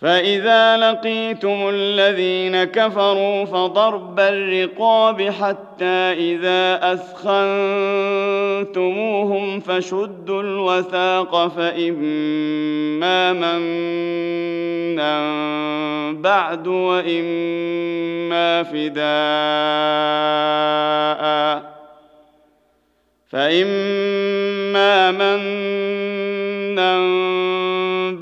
فإذا لقيتم الذين كفروا فضرب الرقاب حتى إذا أثخنتموهم فشدوا الوثاق فإما منا بعد وإما فداء فإما منا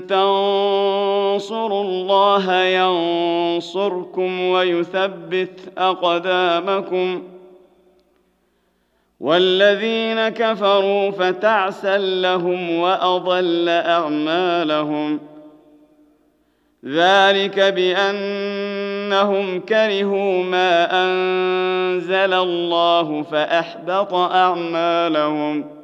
تنصروا الله ينصركم ويثبت أقدامكم والذين كفروا فتعسا لهم وأضل أعمالهم ذلك بأنهم كرهوا ما أنزل الله فأحبط أعمالهم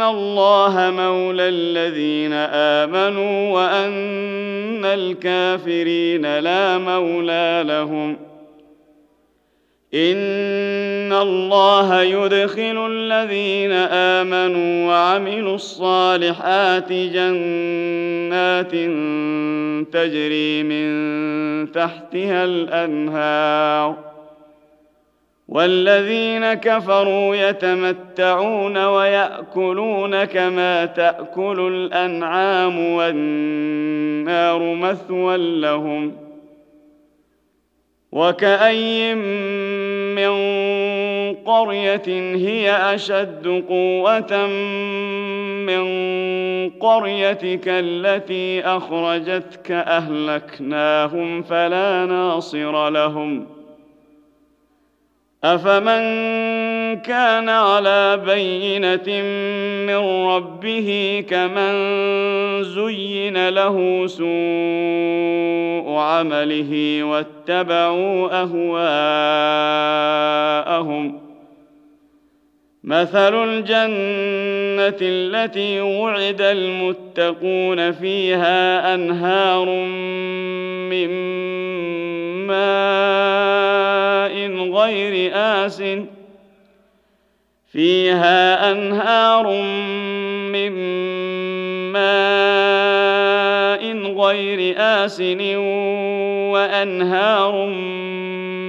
بان الله مولى الذين امنوا وان الكافرين لا مولى لهم ان الله يدخل الذين امنوا وعملوا الصالحات جنات تجري من تحتها الانهار والذين كفروا يتمتعون ويأكلون كما تأكل الأنعام والنار مثوى لهم وكاين من قرية هي أشد قوة من قريتك التي أخرجتك أهلكناهم فلا ناصر لهم افمن كان على بينه من ربه كمن زين له سوء عمله واتبعوا اهواءهم مثل الجنه التي وعد المتقون فيها انهار من ماء غير آس فيها أنهار من ماء غير آسن وأنهار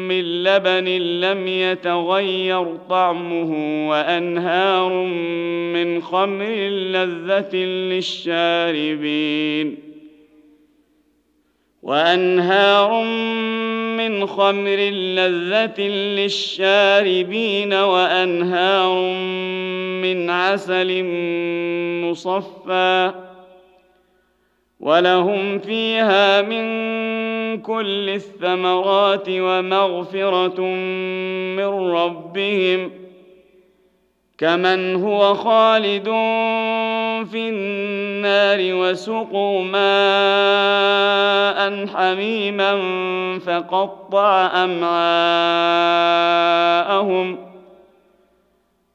من لبن لم يتغير طعمه وأنهار من خمر لذة للشاربين وأنهار من خمر لذة للشاربين وأنهار من عسل مصفى ولهم فيها من كل الثمرات ومغفرة من ربهم كمن هو خالد في النار وسقوا ماء حميما فقطع أمعاءهم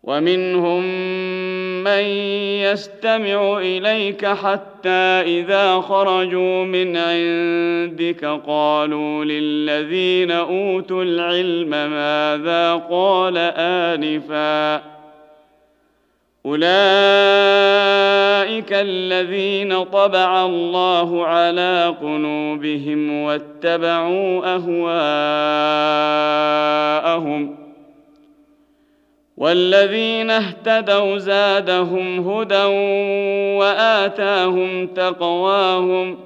ومنهم من يستمع إليك حتى إذا خرجوا من عندك قالوا للذين أوتوا العلم ماذا قال آنفا أولئك الذين طبع الله على قلوبهم واتبعوا أهواءهم والذين اهتدوا زادهم هدى وآتاهم تقواهم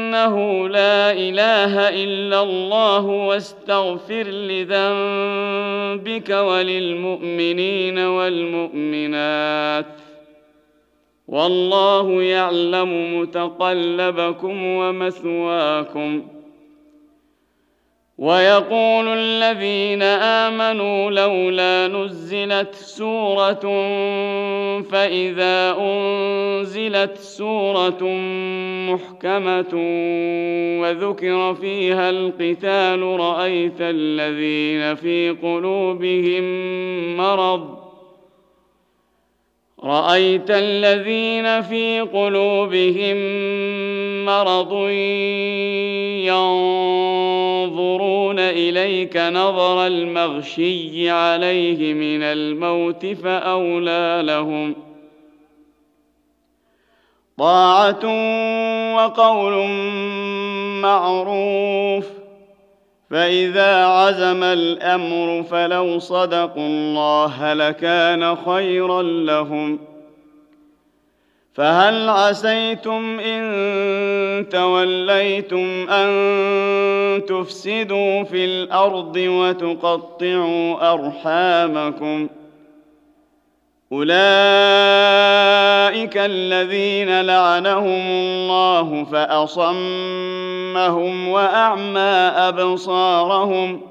إنه لا إله إلا الله واستغفر لذنبك وللمؤمنين والمؤمنات. والله يعلم متقلبكم ومثواكم. ويقول الذين آمنوا لولا نزلت سورة فإذا أنزلت سورة محكمة وذكر فيها القتال رأيت الذين في قلوبهم مرض رأيت الذين في قلوبهم مرض إليك نظر المغشي عليه من الموت فأولى لهم. طاعة وقول معروف فإذا عزم الأمر فلو صدقوا الله لكان خيرا لهم. فهل عسيتم إن توليتم أن تفسدوا في الأرض وتقطعوا ارحامكم أولئك الذين لعنهم الله فأصمهم وأعمى ابصارهم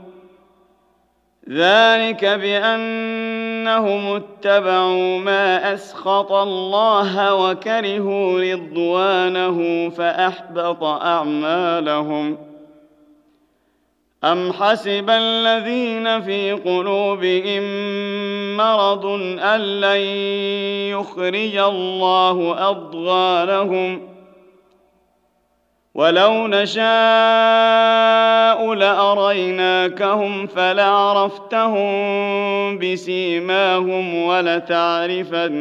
ذلك بأنهم اتبعوا ما أسخط الله وكرهوا رضوانه فأحبط أعمالهم. أم حسب الذين في قلوبهم مرض أن لن يخرج الله أضغانهم ولو نشاء لاريناكهم فلعرفتهم بسيماهم ولتعرفنهم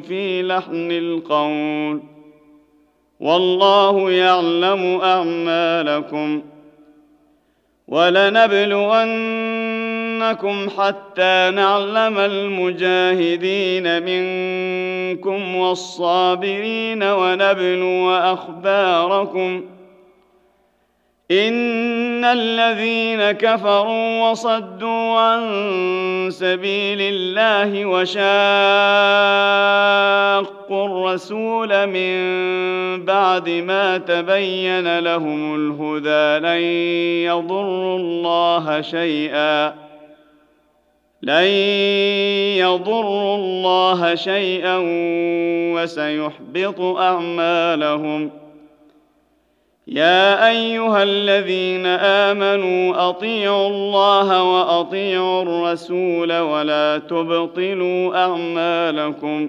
في لحن القول والله يعلم اعمالكم ولنبلون لنبلونكم حتى نعلم المجاهدين منكم والصابرين ونبلو أخباركم إن الذين كفروا وصدوا عن سبيل الله وشاقوا الرسول من بعد ما تبين لهم الهدى لن يضروا الله شيئا لن يضروا الله شيئا وسيحبط أعمالهم. يا أيها الذين آمنوا أطيعوا الله وأطيعوا الرسول ولا تبطلوا أعمالكم.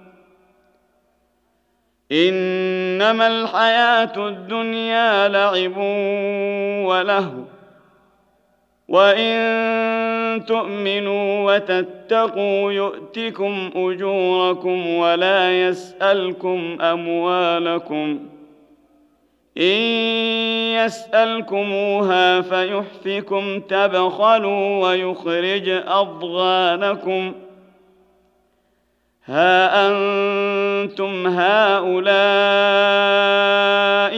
إنما الحياة الدنيا لعب ولهو. وإن تؤمنوا وتتقوا يؤتكم أجوركم ولا يسألكم أموالكم. إن يسألكموها فيحفكم تبخلوا ويخرج أضغانكم. ها أنتم هؤلاء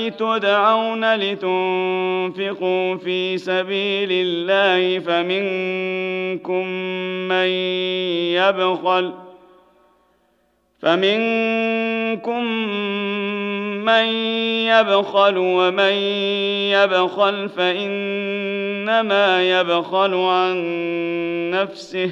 تدعون لتنفقوا في سبيل الله فمنكم من يبخل فمنكم من يبخل ومن يبخل فإنما يبخل عن نفسه